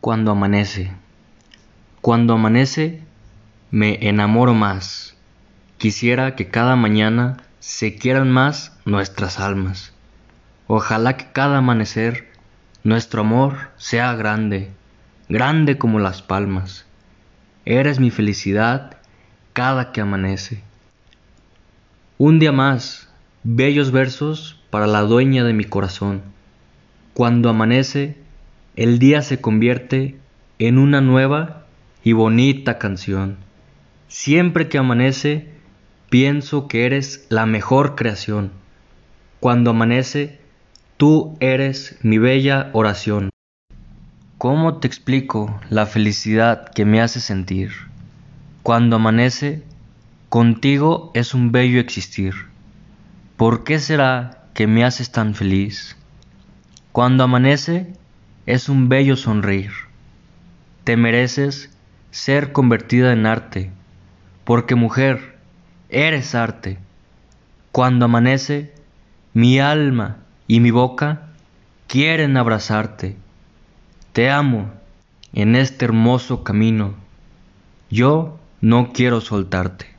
Cuando amanece. Cuando amanece me enamoro más. Quisiera que cada mañana se quieran más nuestras almas. Ojalá que cada amanecer nuestro amor sea grande, grande como las palmas. Eres mi felicidad cada que amanece. Un día más, bellos versos para la dueña de mi corazón. Cuando amanece, el día se convierte en una nueva y bonita canción. Siempre que amanece, pienso que eres la mejor creación. Cuando amanece, tú eres mi bella oración. ¿Cómo te explico la felicidad que me hace sentir? Cuando amanece, contigo es un bello existir. ¿Por qué será que me haces tan feliz? Cuando amanece, es un bello sonreír. Te mereces ser convertida en arte, porque mujer, eres arte. Cuando amanece, mi alma y mi boca quieren abrazarte. Te amo en este hermoso camino. Yo no quiero soltarte.